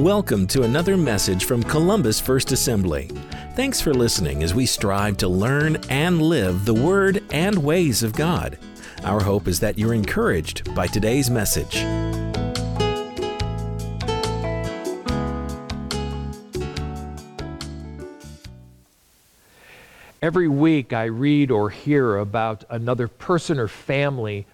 Welcome to another message from Columbus First Assembly. Thanks for listening as we strive to learn and live the Word and ways of God. Our hope is that you're encouraged by today's message. Every week I read or hear about another person or family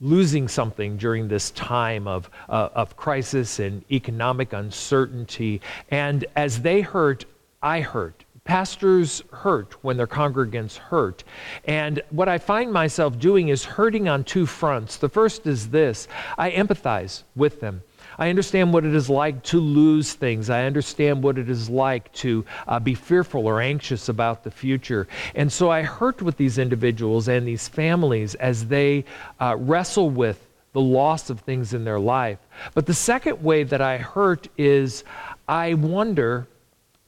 losing something during this time of, uh, of crisis and economic uncertainty. And as they hurt, I hurt. Pastors hurt when their congregants hurt. And what I find myself doing is hurting on two fronts. The first is this I empathize with them. I understand what it is like to lose things. I understand what it is like to uh, be fearful or anxious about the future. And so I hurt with these individuals and these families as they uh, wrestle with the loss of things in their life. But the second way that I hurt is I wonder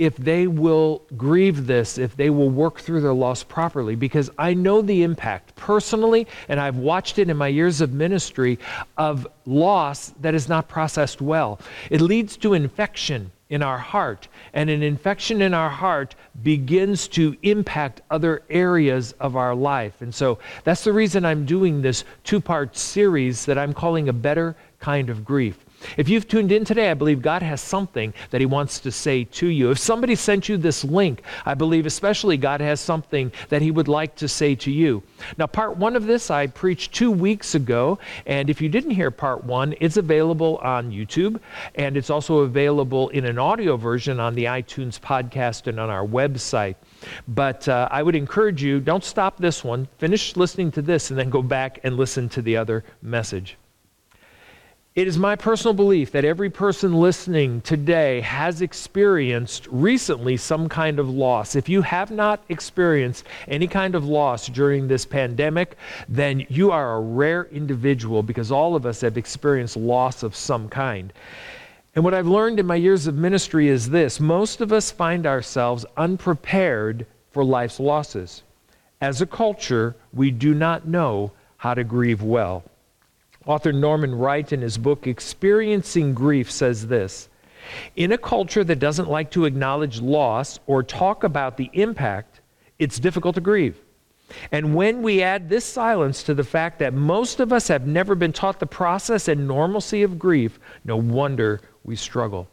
if they will grieve this, if they will work through their loss properly, because I know the impact personally, and I've watched it in my years of ministry, of loss that is not processed well. It leads to infection in our heart, and an infection in our heart begins to impact other areas of our life. And so that's the reason I'm doing this two part series that I'm calling A Better Kind of Grief. If you've tuned in today, I believe God has something that He wants to say to you. If somebody sent you this link, I believe especially God has something that He would like to say to you. Now, part one of this I preached two weeks ago, and if you didn't hear part one, it's available on YouTube, and it's also available in an audio version on the iTunes podcast and on our website. But uh, I would encourage you don't stop this one, finish listening to this, and then go back and listen to the other message. It is my personal belief that every person listening today has experienced recently some kind of loss. If you have not experienced any kind of loss during this pandemic, then you are a rare individual because all of us have experienced loss of some kind. And what I've learned in my years of ministry is this most of us find ourselves unprepared for life's losses. As a culture, we do not know how to grieve well. Author Norman Wright, in his book Experiencing Grief, says this In a culture that doesn't like to acknowledge loss or talk about the impact, it's difficult to grieve. And when we add this silence to the fact that most of us have never been taught the process and normalcy of grief, no wonder we struggle.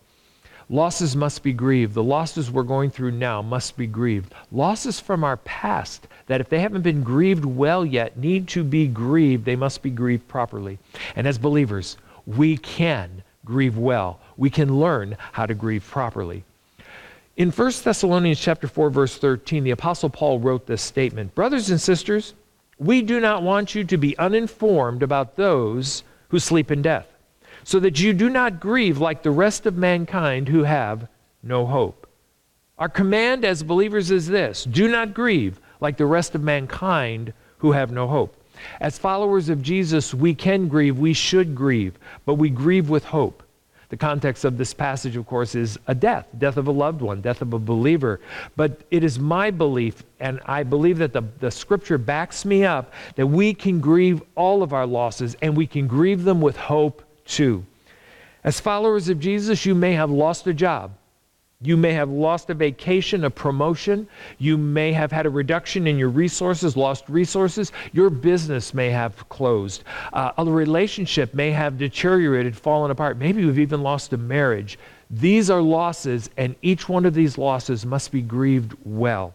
Losses must be grieved. The losses we're going through now must be grieved. Losses from our past that, if they haven't been grieved well yet, need to be grieved. They must be grieved properly. And as believers, we can grieve well. We can learn how to grieve properly. In 1 Thessalonians chapter 4 verse 13, the apostle Paul wrote this statement, "Brothers and sisters, we do not want you to be uninformed about those who sleep in death." So that you do not grieve like the rest of mankind who have no hope. Our command as believers is this do not grieve like the rest of mankind who have no hope. As followers of Jesus, we can grieve, we should grieve, but we grieve with hope. The context of this passage, of course, is a death, death of a loved one, death of a believer. But it is my belief, and I believe that the, the scripture backs me up, that we can grieve all of our losses and we can grieve them with hope 2. As followers of Jesus, you may have lost a job. You may have lost a vacation, a promotion. You may have had a reduction in your resources, lost resources. Your business may have closed. Uh, a relationship may have deteriorated, fallen apart. Maybe you've even lost a marriage. These are losses, and each one of these losses must be grieved well.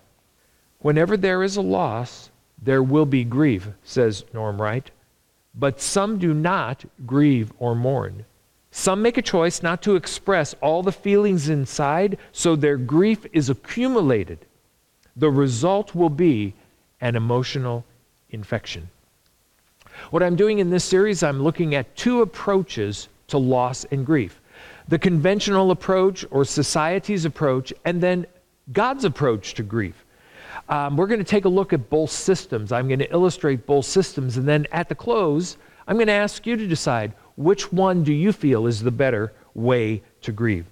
Whenever there is a loss, there will be grief, says Norm Wright. But some do not grieve or mourn. Some make a choice not to express all the feelings inside, so their grief is accumulated. The result will be an emotional infection. What I'm doing in this series, I'm looking at two approaches to loss and grief the conventional approach or society's approach, and then God's approach to grief. Um, we're going to take a look at both systems. I'm going to illustrate both systems, and then at the close, I'm going to ask you to decide which one do you feel is the better way to grieve.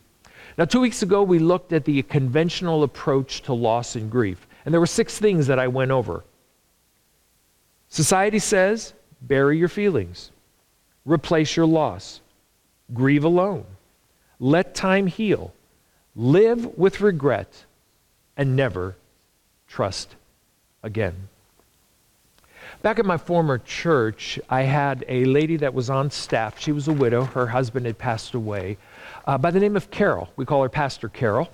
Now, two weeks ago, we looked at the conventional approach to loss and grief, and there were six things that I went over. Society says, bury your feelings, replace your loss, grieve alone, let time heal, live with regret, and never trust again. Back at my former church, I had a lady that was on staff. She was a widow. Her husband had passed away uh, by the name of Carol. We call her Pastor Carol.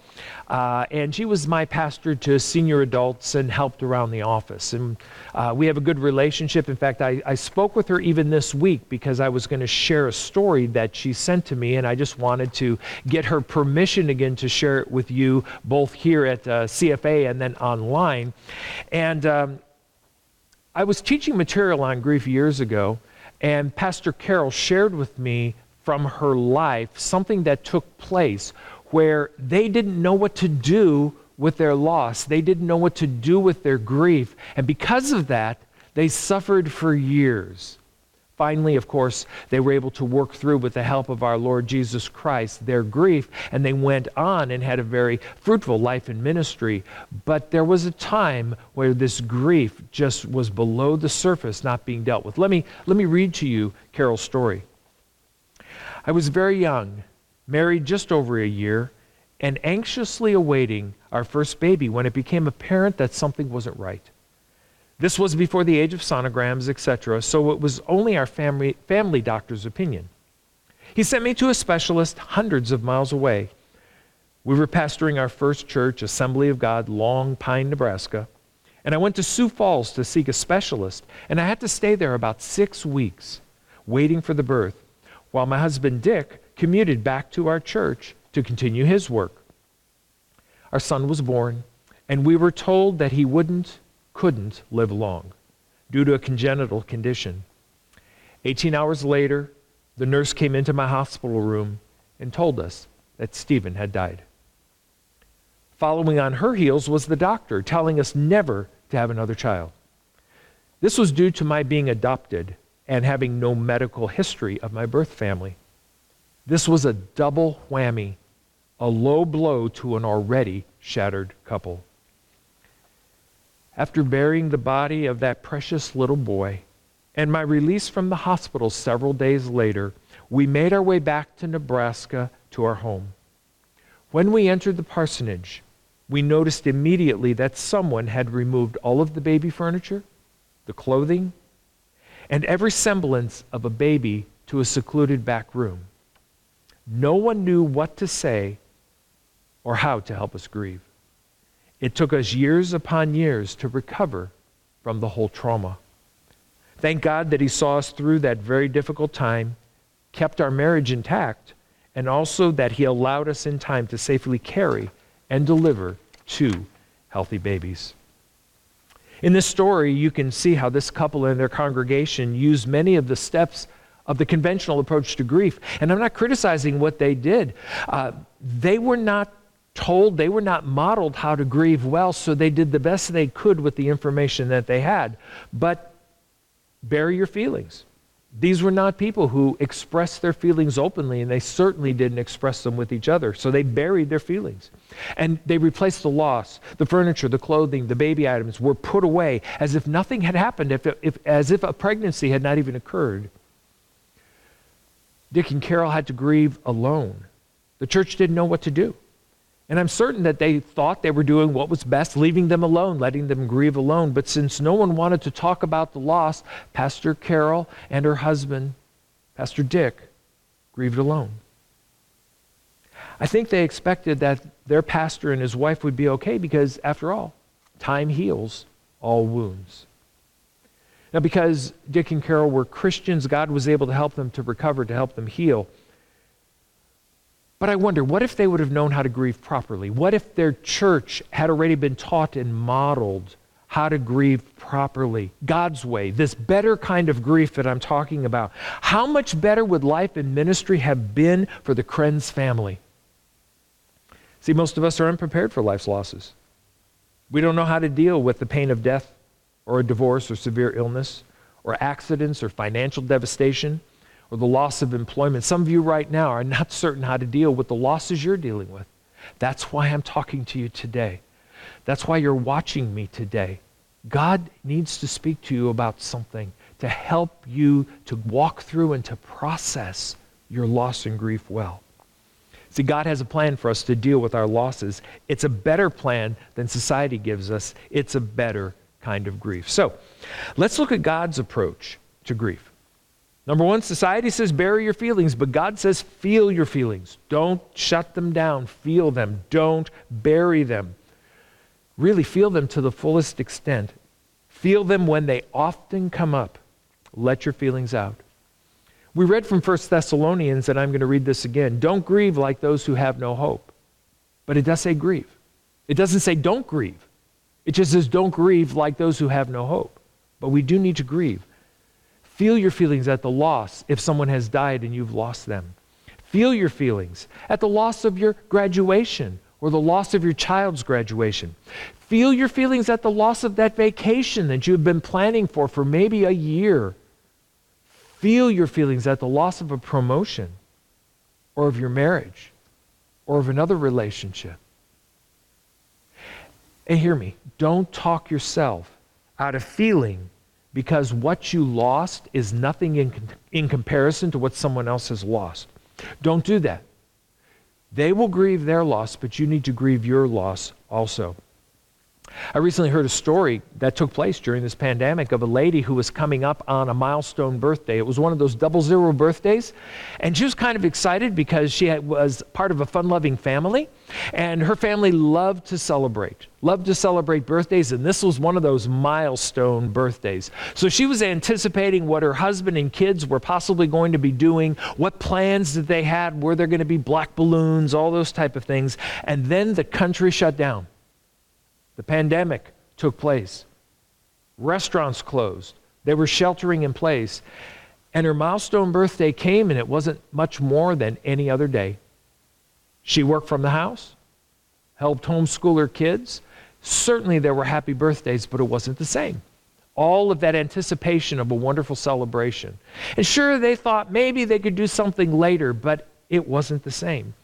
Uh, and she was my pastor to senior adults and helped around the office. And uh, we have a good relationship. In fact, I, I spoke with her even this week because I was going to share a story that she sent to me, and I just wanted to get her permission again to share it with you both here at uh, CFA and then online. And um, I was teaching material on grief years ago, and Pastor Carol shared with me from her life something that took place where they didn't know what to do with their loss. They didn't know what to do with their grief. And because of that, they suffered for years. Finally, of course, they were able to work through, with the help of our Lord Jesus Christ, their grief, and they went on and had a very fruitful life in ministry. But there was a time where this grief just was below the surface, not being dealt with. Let me, let me read to you Carol's story. I was very young, married just over a year, and anxiously awaiting our first baby when it became apparent that something wasn't right. This was before the age of sonograms, etc., so it was only our family, family doctor's opinion. He sent me to a specialist hundreds of miles away. We were pastoring our first church, Assembly of God, Long Pine, Nebraska, and I went to Sioux Falls to seek a specialist, and I had to stay there about six weeks, waiting for the birth, while my husband Dick commuted back to our church to continue his work. Our son was born, and we were told that he wouldn't couldn't live long due to a congenital condition. 18 hours later, the nurse came into my hospital room and told us that Stephen had died. Following on her heels was the doctor telling us never to have another child. This was due to my being adopted and having no medical history of my birth family. This was a double whammy, a low blow to an already shattered couple. After burying the body of that precious little boy and my release from the hospital several days later, we made our way back to Nebraska to our home. When we entered the parsonage, we noticed immediately that someone had removed all of the baby furniture, the clothing, and every semblance of a baby to a secluded back room. No one knew what to say or how to help us grieve. It took us years upon years to recover from the whole trauma. Thank God that He saw us through that very difficult time, kept our marriage intact, and also that He allowed us in time to safely carry and deliver two healthy babies. In this story, you can see how this couple and their congregation used many of the steps of the conventional approach to grief. And I'm not criticizing what they did. Uh, they were not told, they were not modeled how to grieve well, so they did the best they could with the information that they had. But bury your feelings. These were not people who expressed their feelings openly, and they certainly didn't express them with each other. So they buried their feelings. And they replaced the loss. The furniture, the clothing, the baby items were put away as if nothing had happened, if, if, as if a pregnancy had not even occurred. Dick and Carol had to grieve alone. The church didn't know what to do. And I'm certain that they thought they were doing what was best, leaving them alone, letting them grieve alone. But since no one wanted to talk about the loss, Pastor Carol and her husband, Pastor Dick, grieved alone. I think they expected that their pastor and his wife would be okay because, after all, time heals all wounds. Now, because Dick and Carol were Christians, God was able to help them to recover, to help them heal. But I wonder, what if they would have known how to grieve properly? What if their church had already been taught and modeled how to grieve properly, God's way, this better kind of grief that I'm talking about? How much better would life and ministry have been for the Krenz family? See, most of us are unprepared for life's losses. We don't know how to deal with the pain of death or a divorce or severe illness or accidents or financial devastation or the loss of employment. Some of you right now are not certain how to deal with the losses you're dealing with. That's why I'm talking to you today. That's why you're watching me today. God needs to speak to you about something to help you to walk through and to process your loss and grief well. See, God has a plan for us to deal with our losses. It's a better plan than society gives us, it's a better kind of grief. So, let's look at God's approach to grief. Number one, society says bury your feelings, but God says feel your feelings. Don't shut them down, feel them. Don't bury them. Really feel them to the fullest extent. Feel them when they often come up. Let your feelings out. We read from 1 Thessalonians, and I'm going to read this again. Don't grieve like those who have no hope. But it does say grieve. It doesn't say don't grieve. It just says don't grieve like those who have no hope. But we do need to grieve. Feel your feelings at the loss if someone has died and you've lost them. Feel your feelings at the loss of your graduation or the loss of your child's graduation. Feel your feelings at the loss of that vacation that you've been planning for for maybe a year. Feel your feelings at the loss of a promotion or of your marriage or of another relationship. And hear me, don't talk yourself out of feeling because what you lost is nothing in, in comparison to what someone else has lost. Don't do that. They will grieve their loss, but you need to grieve your loss also. I recently heard a story that took place during this pandemic of a lady who was coming up on a milestone birthday. It was one of those double zero birthdays. And she was kind of excited because she had, was part of a fun loving family. And her family loved to celebrate, loved to celebrate birthdays. And this was one of those milestone birthdays. So she was anticipating what her husband and kids were possibly going to be doing, what plans that they had, were there going to be black balloons, all those type of things. And then the country shut down. The pandemic took place. Restaurants closed. They were sheltering in place. And her milestone birthday came, and it wasn't much more than any other day. She worked from the house, helped homeschool her kids. Certainly, there were happy birthdays, but it wasn't the same. All of that anticipation of a wonderful celebration. And sure, they thought maybe they could do something later, but it wasn't the same.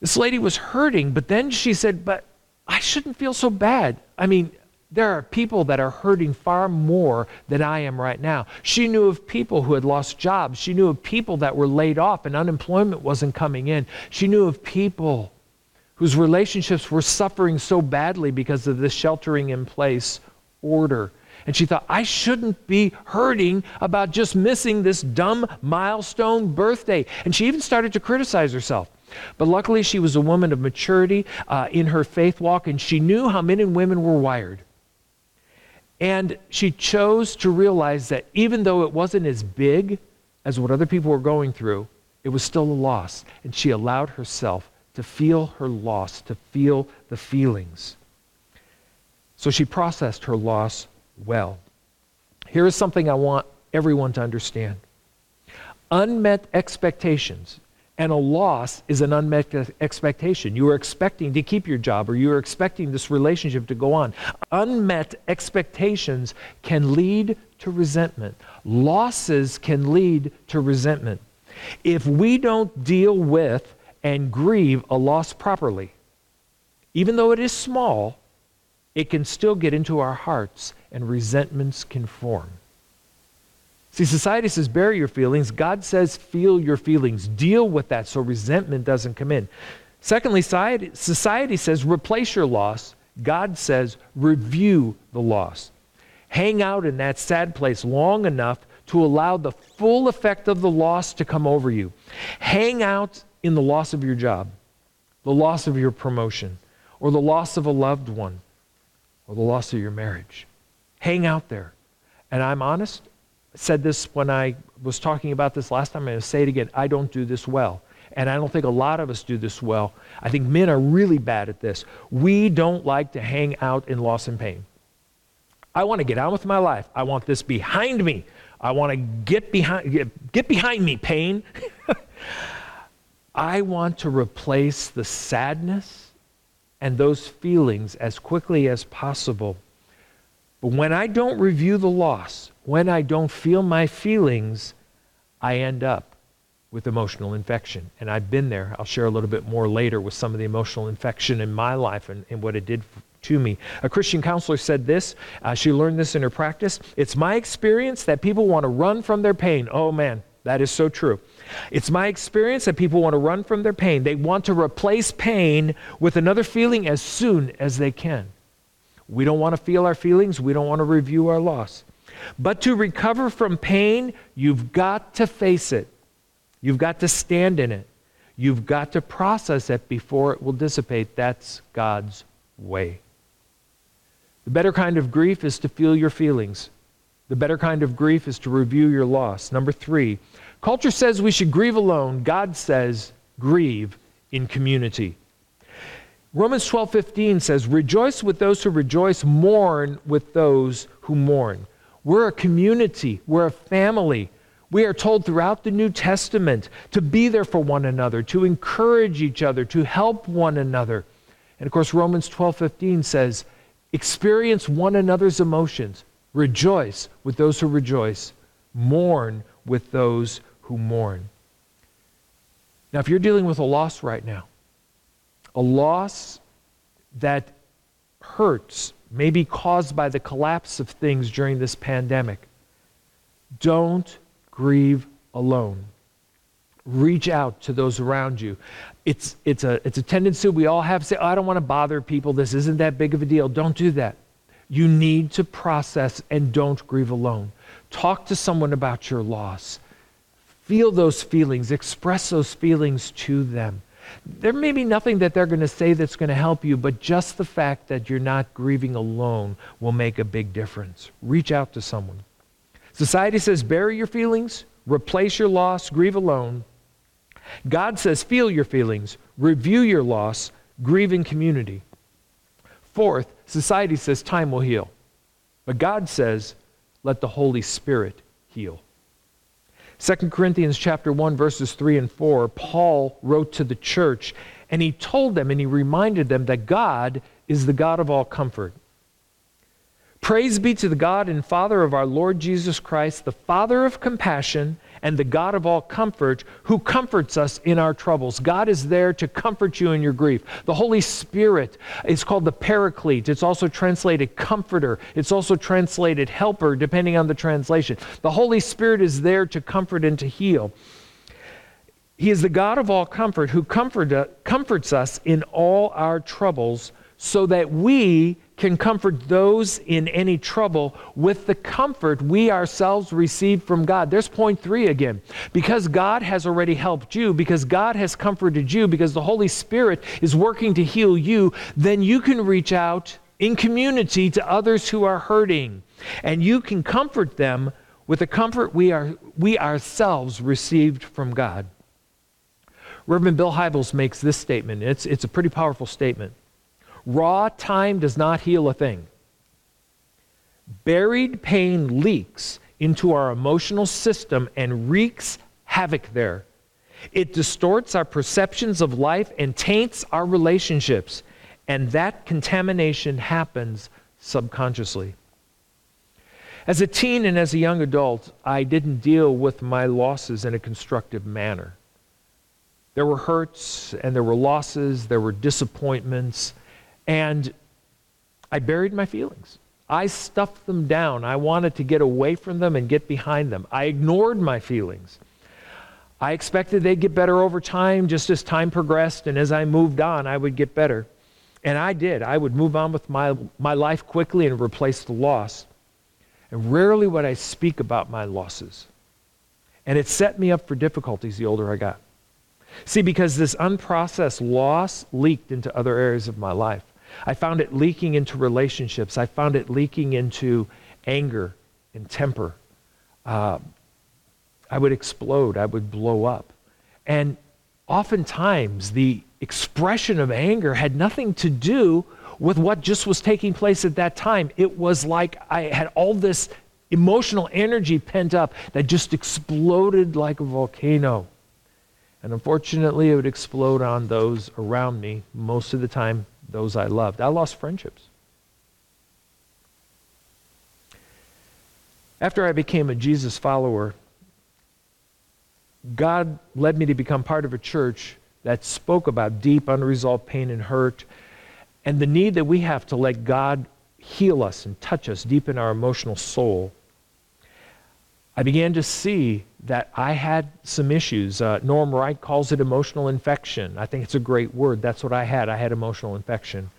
This lady was hurting, but then she said, But I shouldn't feel so bad. I mean, there are people that are hurting far more than I am right now. She knew of people who had lost jobs. She knew of people that were laid off and unemployment wasn't coming in. She knew of people whose relationships were suffering so badly because of this sheltering in place order. And she thought, I shouldn't be hurting about just missing this dumb milestone birthday. And she even started to criticize herself. But luckily, she was a woman of maturity uh, in her faith walk, and she knew how men and women were wired. And she chose to realize that even though it wasn't as big as what other people were going through, it was still a loss. And she allowed herself to feel her loss, to feel the feelings. So she processed her loss well. Here is something I want everyone to understand unmet expectations and a loss is an unmet expectation. You are expecting to keep your job or you are expecting this relationship to go on. Unmet expectations can lead to resentment. Losses can lead to resentment. If we don't deal with and grieve a loss properly, even though it is small, it can still get into our hearts and resentments can form. See, society says bury your feelings. God says feel your feelings. Deal with that so resentment doesn't come in. Secondly, society says replace your loss. God says review the loss. Hang out in that sad place long enough to allow the full effect of the loss to come over you. Hang out in the loss of your job, the loss of your promotion, or the loss of a loved one, or the loss of your marriage. Hang out there. And I'm honest, said this when I was talking about this last time. I'm going to say it again. I don't do this well. And I don't think a lot of us do this well. I think men are really bad at this. We don't like to hang out in loss and pain. I want to get on with my life. I want this behind me. I want to get behind, get, get behind me, pain. I want to replace the sadness and those feelings as quickly as possible. But when I don't review the loss, when I don't feel my feelings, I end up with emotional infection. And I've been there. I'll share a little bit more later with some of the emotional infection in my life and, and what it did to me. A Christian counselor said this. Uh, she learned this in her practice. It's my experience that people want to run from their pain. Oh man, That is so true. It's my experience that people want to run from their pain. They want to replace pain with another feeling as soon as they can. We don't want to feel our feelings, we don't want to review our loss. But to recover from pain, you've got to face it. You've got to stand in it. You've got to process it before it will dissipate. That's God's way. The better kind of grief is to feel your feelings. The better kind of grief is to review your loss. Number three, culture says we should grieve alone. God says grieve in community. Romans 12:15 says, "Rejoice with those who rejoice, mourn with those who mourn." We're a community, we're a family. We are told throughout the New Testament to be there for one another, to encourage each other, to help one another. And of course Romans 12:15 says, "Experience one another's emotions. Rejoice with those who rejoice, mourn with those who mourn." Now if you're dealing with a loss right now, a loss that hurts, may be caused by the collapse of things during this pandemic. Don't grieve alone. Reach out to those around you. It's, it's, a, it's a tendency we all have to say, oh, I don't want to bother people. This isn't that big of a deal. Don't do that. You need to process and don't grieve alone. Talk to someone about your loss. Feel those feelings, express those feelings to them. There may be nothing that they're going to say that's going to help you, but just the fact that you're not grieving alone will make a big difference. Reach out to someone. Society says bury your feelings, replace your loss, grieve alone. God says feel your feelings, review your loss, grieve in community. Fourth, society says time will heal. But God says let the Holy Spirit heal. 2 Corinthians chapter 1 verses 3 and 4, Paul wrote to the church and he told them and he reminded them that God is the God of all comfort. Praise be to the God and Father of our Lord Jesus Christ, the Father of compassion and the God of all comfort, who comforts us in our troubles. God is there to comfort you in your grief. The Holy Spirit is called the Paraclete. It's also translated comforter. It's also translated helper, depending on the translation. The Holy Spirit is there to comfort and to heal. He is the God of all comfort who comfort, uh, comforts us in all our troubles so that we can comfort those in any trouble with the comfort we ourselves receive from God. There's point three again. Because God has already helped you, because God has comforted you, because the Holy Spirit is working to heal you, then you can reach out in community to others who are hurting. And you can comfort them with the comfort we, are, we ourselves received from God. Reverend Bill Hybels makes this statement. It's, it's a pretty powerful statement. Raw time does not heal a thing. Buried pain leaks into our emotional system and wreaks havoc there. It distorts our perceptions of life and taints our relationships. And that contamination happens subconsciously. As a teen and as a young adult, I didn't deal with my losses in a constructive manner. There were hurts and there were losses, there were disappointments, and I buried my feelings. I stuffed them down. I wanted to get away from them and get behind them. I ignored my feelings. I expected they'd get better over time, just as time progressed, and as I moved on, I would get better. And I did. I would move on with my, my life quickly and replace the loss. And rarely would I speak about my losses. And it set me up for difficulties the older I got. See, because this unprocessed loss leaked into other areas of my life. I found it leaking into relationships. I found it leaking into anger and temper. Uh, I would explode. I would blow up. And oftentimes, the expression of anger had nothing to do with what just was taking place at that time. It was like I had all this emotional energy pent up that just exploded like a volcano. And unfortunately, it would explode on those around me most of the time those I loved. I lost friendships. After I became a Jesus follower, God led me to become part of a church that spoke about deep, unresolved pain and hurt, and the need that we have to let God heal us and touch us deep in our emotional soul. I began to see that I had some issues. Uh, Norm Wright calls it emotional infection. I think it's a great word. That's what I had. I had emotional infection.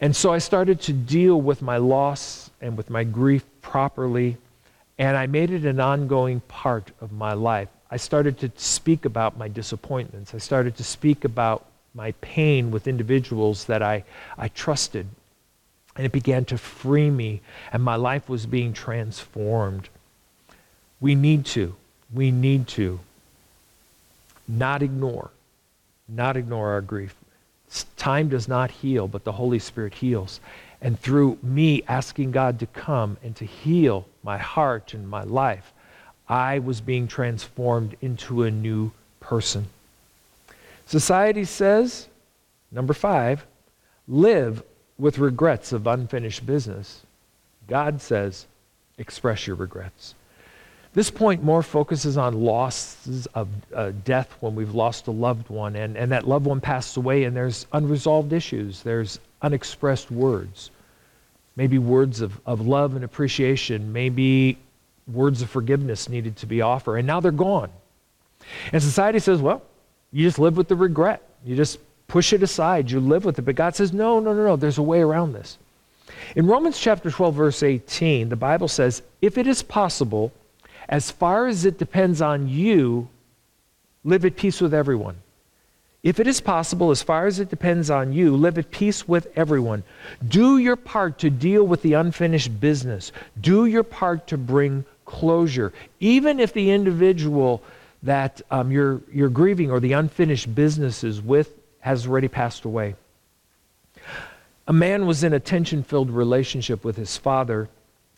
And so I started to deal with my loss and with my grief properly, and I made it an ongoing part of my life. I started to speak about my disappointments. I started to speak about my pain with individuals that I, I trusted. And it began to free me, and my life was being transformed. We need to, we need to not ignore, not ignore our grief. Time does not heal, but the Holy Spirit heals. And through me asking God to come and to heal my heart and my life, I was being transformed into a new person. Society says, number five, live with regrets of unfinished business. God says, express your regrets. This point more focuses on losses of uh, death when we've lost a loved one and, and that loved one passed away and there's unresolved issues, there's unexpressed words. Maybe words of, of love and appreciation, maybe words of forgiveness needed to be offered, and now they're gone. And society says, well, you just live with the regret. You just push it aside. You live with it. But God says, no, no, no, no. There's a way around this. In Romans chapter 12, verse 18, the Bible says, if it is possible, as far as it depends on you, live at peace with everyone. If it is possible, as far as it depends on you, live at peace with everyone. Do your part to deal with the unfinished business. Do your part to bring closure. Even if the individual that um, you're, you're grieving or the unfinished business is with has already passed away. A man was in a tension filled relationship with his father.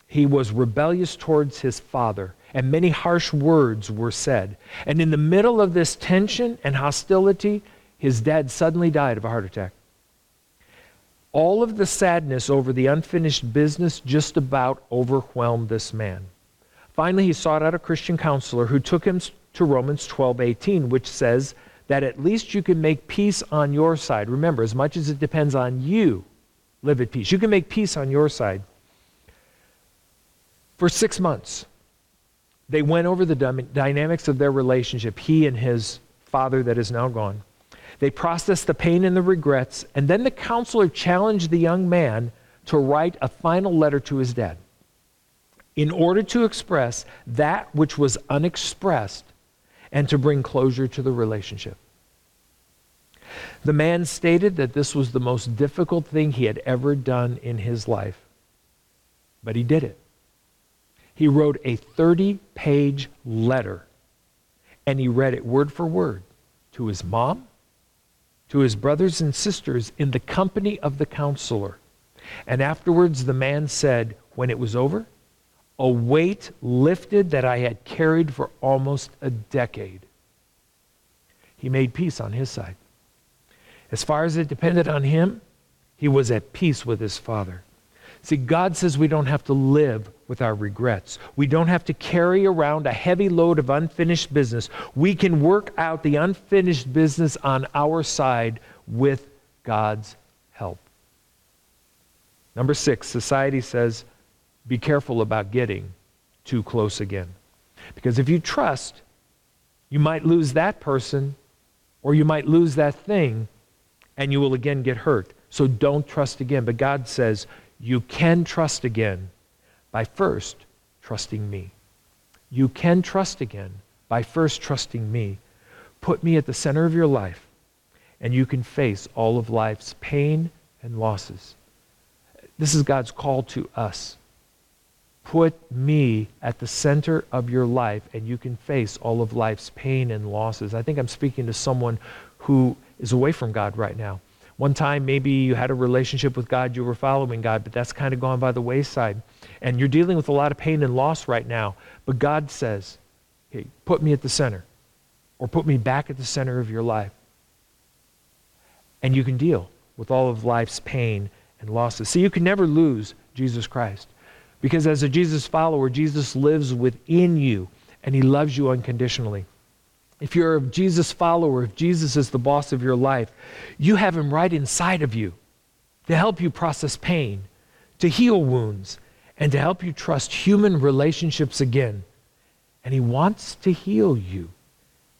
He was rebellious towards his father and many harsh words were said. And in the middle of this tension and hostility, his dad suddenly died of a heart attack. All of the sadness over the unfinished business just about overwhelmed this man. Finally, he sought out a Christian counselor who took him to Romans 12:18, which says that at least you can make peace on your side. Remember, as much as it depends on you, live at peace. You can make peace on your side. For 6 months, they went over the dynamics of their relationship, he and his father that is now gone. They processed the pain and the regrets, and then the counselor challenged the young man to write a final letter to his dad in order to express that which was unexpressed and to bring closure to the relationship. The man stated that this was the most difficult thing he had ever done in his life, but he did it he wrote a 30 page letter and he read it word for word to his mom, to his brothers and sisters in the company of the counselor. And afterwards, the man said, when it was over, a weight lifted that I had carried for almost a decade. He made peace on his side. As far as it depended on him, he was at peace with his father. See, God says we don't have to live with our regrets. We don't have to carry around a heavy load of unfinished business. We can work out the unfinished business on our side with God's help. Number six, society says be careful about getting too close again. Because if you trust, you might lose that person or you might lose that thing and you will again get hurt. So don't trust again. But God says you can trust again by first trusting me. You can trust again by first trusting me. Put me at the center of your life, and you can face all of life's pain and losses. This is God's call to us. Put me at the center of your life, and you can face all of life's pain and losses. I think I'm speaking to someone who is away from God right now. One time, maybe you had a relationship with God, you were following God, but that's kind of gone by the wayside. And you're dealing with a lot of pain and loss right now. But God says, hey, put me at the center, or put me back at the center of your life. And you can deal with all of life's pain and losses. See, you can never lose Jesus Christ. Because as a Jesus follower, Jesus lives within you, and he loves you unconditionally. If you're a Jesus follower, if Jesus is the boss of your life, you have him right inside of you to help you process pain, to heal wounds, and to help you trust human relationships again. And He wants to heal you.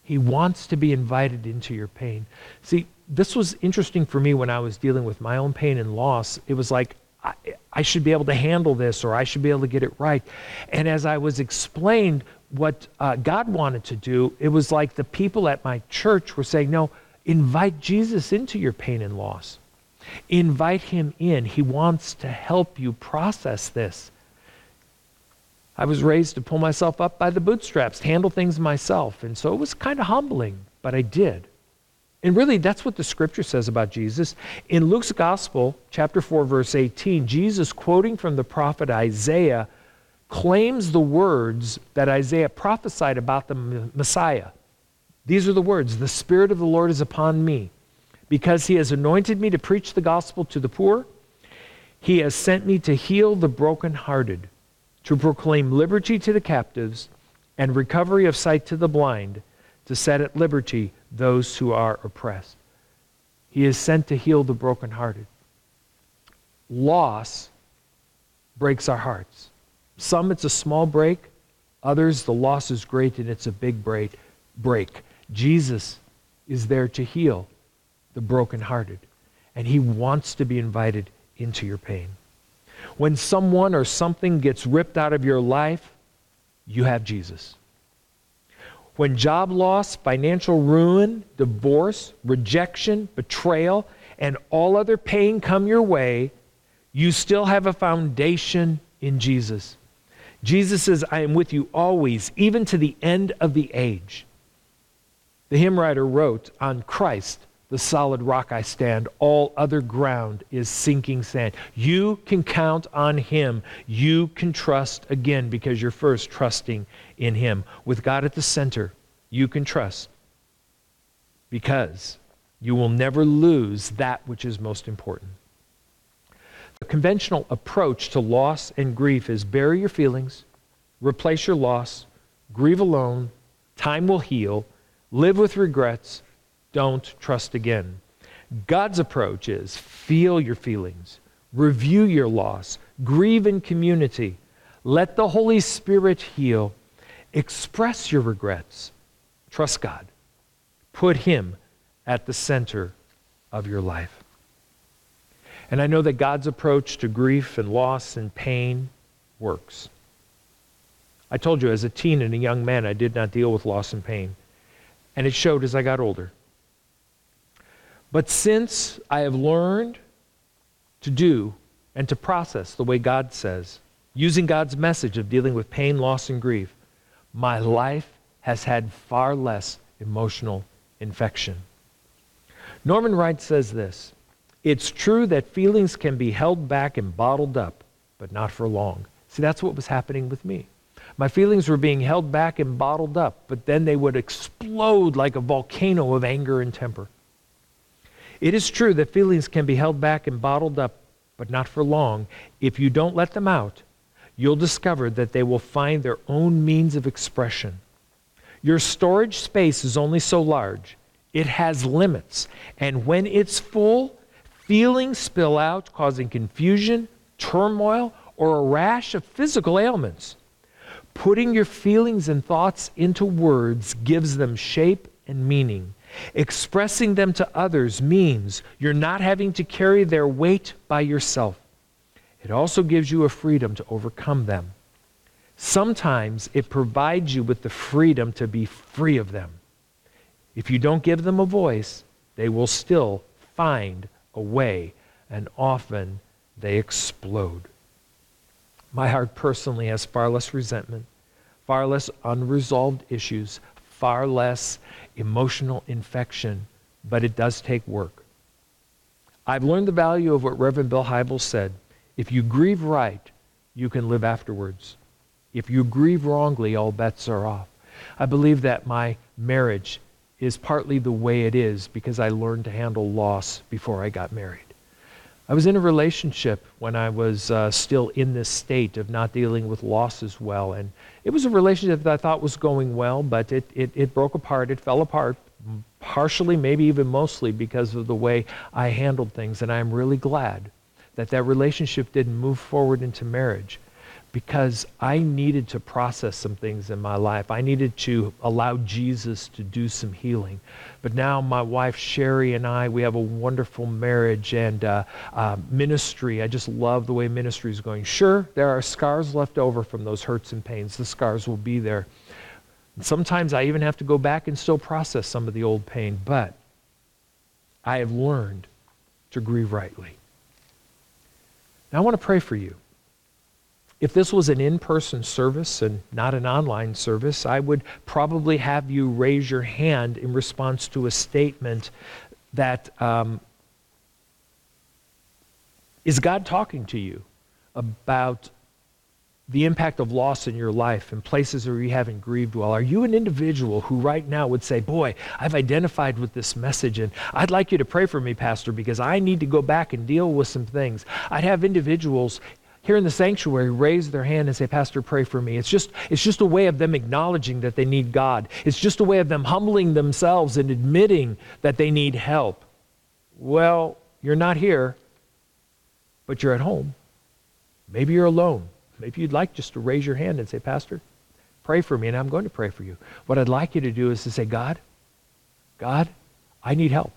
He wants to be invited into your pain. See, this was interesting for me when I was dealing with my own pain and loss. It was like, I, I, should be able to handle this or I should be able to get it right. And as I was explained what uh, God wanted to do, it was like the people at my church were saying, no, invite Jesus into your pain and loss. Invite him in. He wants to help you process this. I was raised to pull myself up by the bootstraps, handle things myself. And so it was kind of humbling, but I did. And really, that's what the scripture says about Jesus. In Luke's Gospel, chapter 4, verse 18, Jesus, quoting from the prophet Isaiah, claims the words that Isaiah prophesied about the Messiah. These are the words The Spirit of the Lord is upon me, because he has anointed me to preach the gospel to the poor. He has sent me to heal the brokenhearted, to proclaim liberty to the captives, and recovery of sight to the blind, to set at liberty those who are oppressed. He is sent to heal the brokenhearted. Loss breaks our hearts. Some it's a small break, others the loss is great and it's a big break. break. Jesus is there to heal the brokenhearted, and he wants to be invited into your pain. When someone or something gets ripped out of your life, you have Jesus. When job loss, financial ruin, divorce, rejection, betrayal, and all other pain come your way, you still have a foundation in Jesus. Jesus says, I am with you always, even to the end of the age. The hymn writer wrote, On Christ, the solid rock I stand, all other ground is sinking sand. You can count on Him. You can trust again because you're first trusting in Him. With God at the center, you can trust because you will never lose that which is most important. The conventional approach to loss and grief is bury your feelings, replace your loss, grieve alone, time will heal, live with regrets, don't trust again. God's approach is feel your feelings, review your loss, grieve in community, let the Holy Spirit heal, express your regrets, trust God, put Him at the center of your life. And I know that God's approach to grief and loss and pain works. I told you, as a teen and a young man, I did not deal with loss and pain. And it showed as I got older. But since I have learned to do and to process the way God says, using God's message of dealing with pain, loss, and grief, my life has had far less emotional infection. Norman Wright says this It's true that feelings can be held back and bottled up, but not for long. See, that's what was happening with me. My feelings were being held back and bottled up, but then they would explode like a volcano of anger and temper. It is true that feelings can be held back and bottled up, but not for long. If you don't let them out, you'll discover that they will find their own means of expression. Your storage space is only so large, it has limits. And when it's full, feelings spill out, causing confusion, turmoil, or a rash of physical ailments. Putting your feelings and thoughts into words gives them shape and meaning. Expressing them to others means you're not having to carry their weight by yourself. It also gives you a freedom to overcome them. Sometimes it provides you with the freedom to be free of them. If you don't give them a voice, they will still find a way, and often they explode. My heart personally has far less resentment, far less unresolved issues, far less emotional infection, but it does take work. I've learned the value of what Reverend Bill Hybels said. If you grieve right, you can live afterwards. If you grieve wrongly, all bets are off. I believe that my marriage is partly the way it is because I learned to handle loss before I got married. I was in a relationship when I was uh, still in this state of not dealing with loss as well. And it was a relationship that I thought was going well, but it, it, it broke apart. It fell apart, partially, maybe even mostly, because of the way I handled things. And I'm really glad that that relationship didn't move forward into marriage. Because I needed to process some things in my life. I needed to allow Jesus to do some healing. But now my wife Sherry and I, we have a wonderful marriage and uh, uh, ministry. I just love the way ministry is going. Sure, there are scars left over from those hurts and pains. The scars will be there. And sometimes I even have to go back and still process some of the old pain. But I have learned to grieve rightly. Now I want to pray for you. If this was an in person service and not an online service, I would probably have you raise your hand in response to a statement that um, is God talking to you about the impact of loss in your life and places where you haven't grieved well? Are you an individual who right now would say, Boy, I've identified with this message and I'd like you to pray for me, Pastor, because I need to go back and deal with some things? I'd have individuals here in the sanctuary raise their hand and say, Pastor, pray for me. It's just, it's just a way of them acknowledging that they need God. It's just a way of them humbling themselves and admitting that they need help. Well, you're not here, but you're at home. Maybe you're alone. Maybe you'd like just to raise your hand and say, Pastor, pray for me, and I'm going to pray for you. What I'd like you to do is to say, God, God, I need help.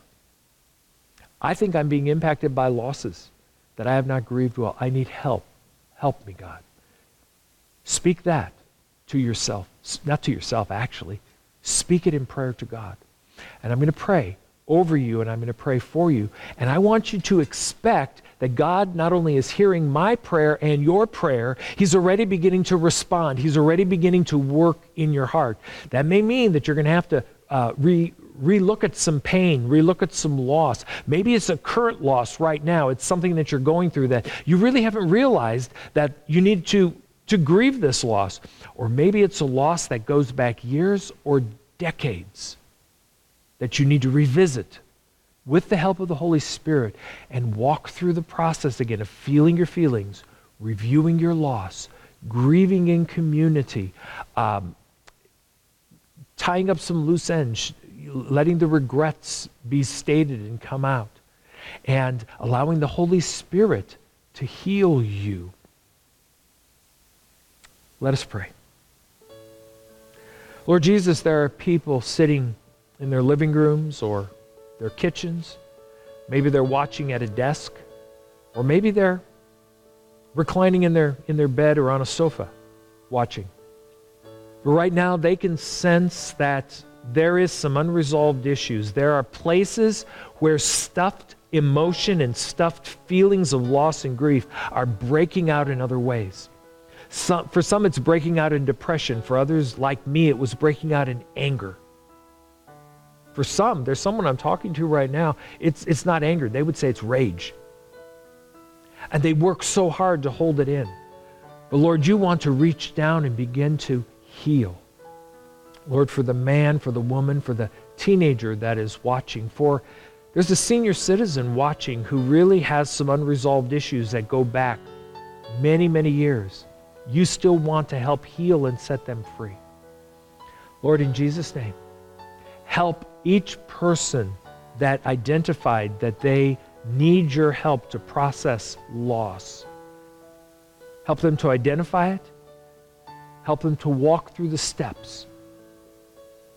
I think I'm being impacted by losses that I have not grieved well. I need help. Help me, God. Speak that to yourself. Not to yourself, actually. Speak it in prayer to God. And I'm going to pray over you and I'm going to pray for you. And I want you to expect that God not only is hearing my prayer and your prayer, He's already beginning to respond. He's already beginning to work in your heart. That may mean that you're going to have to uh, re, relook at some pain, relook at some loss. Maybe it's a current loss right now. It's something that you're going through that you really haven't realized that you need to, to grieve this loss. Or maybe it's a loss that goes back years or decades that you need to revisit with the help of the Holy Spirit and walk through the process again of feeling your feelings, reviewing your loss, grieving in community, um, tying up some loose ends, letting the regrets be stated and come out, and allowing the Holy Spirit to heal you. Let us pray. Lord Jesus, there are people sitting in their living rooms or their kitchens. Maybe they're watching at a desk, or maybe they're reclining in their, in their bed or on a sofa watching. But right now, they can sense that there is some unresolved issues. There are places where stuffed emotion and stuffed feelings of loss and grief are breaking out in other ways. Some, for some, it's breaking out in depression. For others, like me, it was breaking out in anger. For some, there's someone I'm talking to right now, it's, it's not anger. They would say it's rage. And they work so hard to hold it in. But Lord, you want to reach down and begin to heal. Lord, for the man, for the woman, for the teenager that is watching, for there's a senior citizen watching who really has some unresolved issues that go back many, many years. You still want to help heal and set them free. Lord, in Jesus' name, help each person that identified that they need your help to process loss. Help them to identify it. Help them to walk through the steps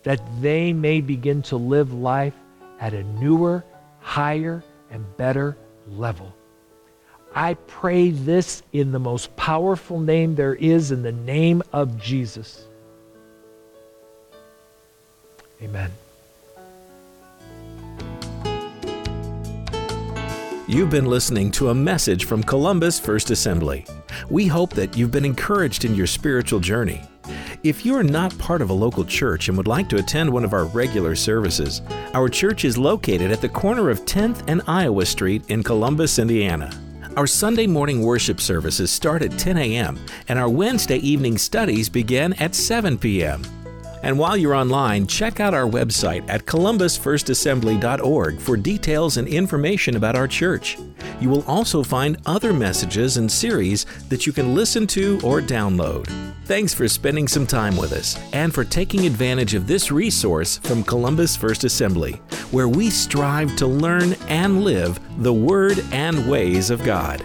that they may begin to live life at a newer, higher, and better level. I pray this in the most powerful name there is, in the name of Jesus. Amen. You've been listening to a message from Columbus First Assembly. We hope that you've been encouraged in your spiritual journey. If you are not part of a local church and would like to attend one of our regular services, our church is located at the corner of 10th and Iowa Street in Columbus, Indiana. Our Sunday morning worship services start at 10 a.m., and our Wednesday evening studies begin at 7 p.m. And while you're online, check out our website at columbusfirstassembly.org for details and information about our church. You will also find other messages and series that you can listen to or download. Thanks for spending some time with us and for taking advantage of this resource from Columbus First Assembly, where we strive to learn and live the Word and ways of God.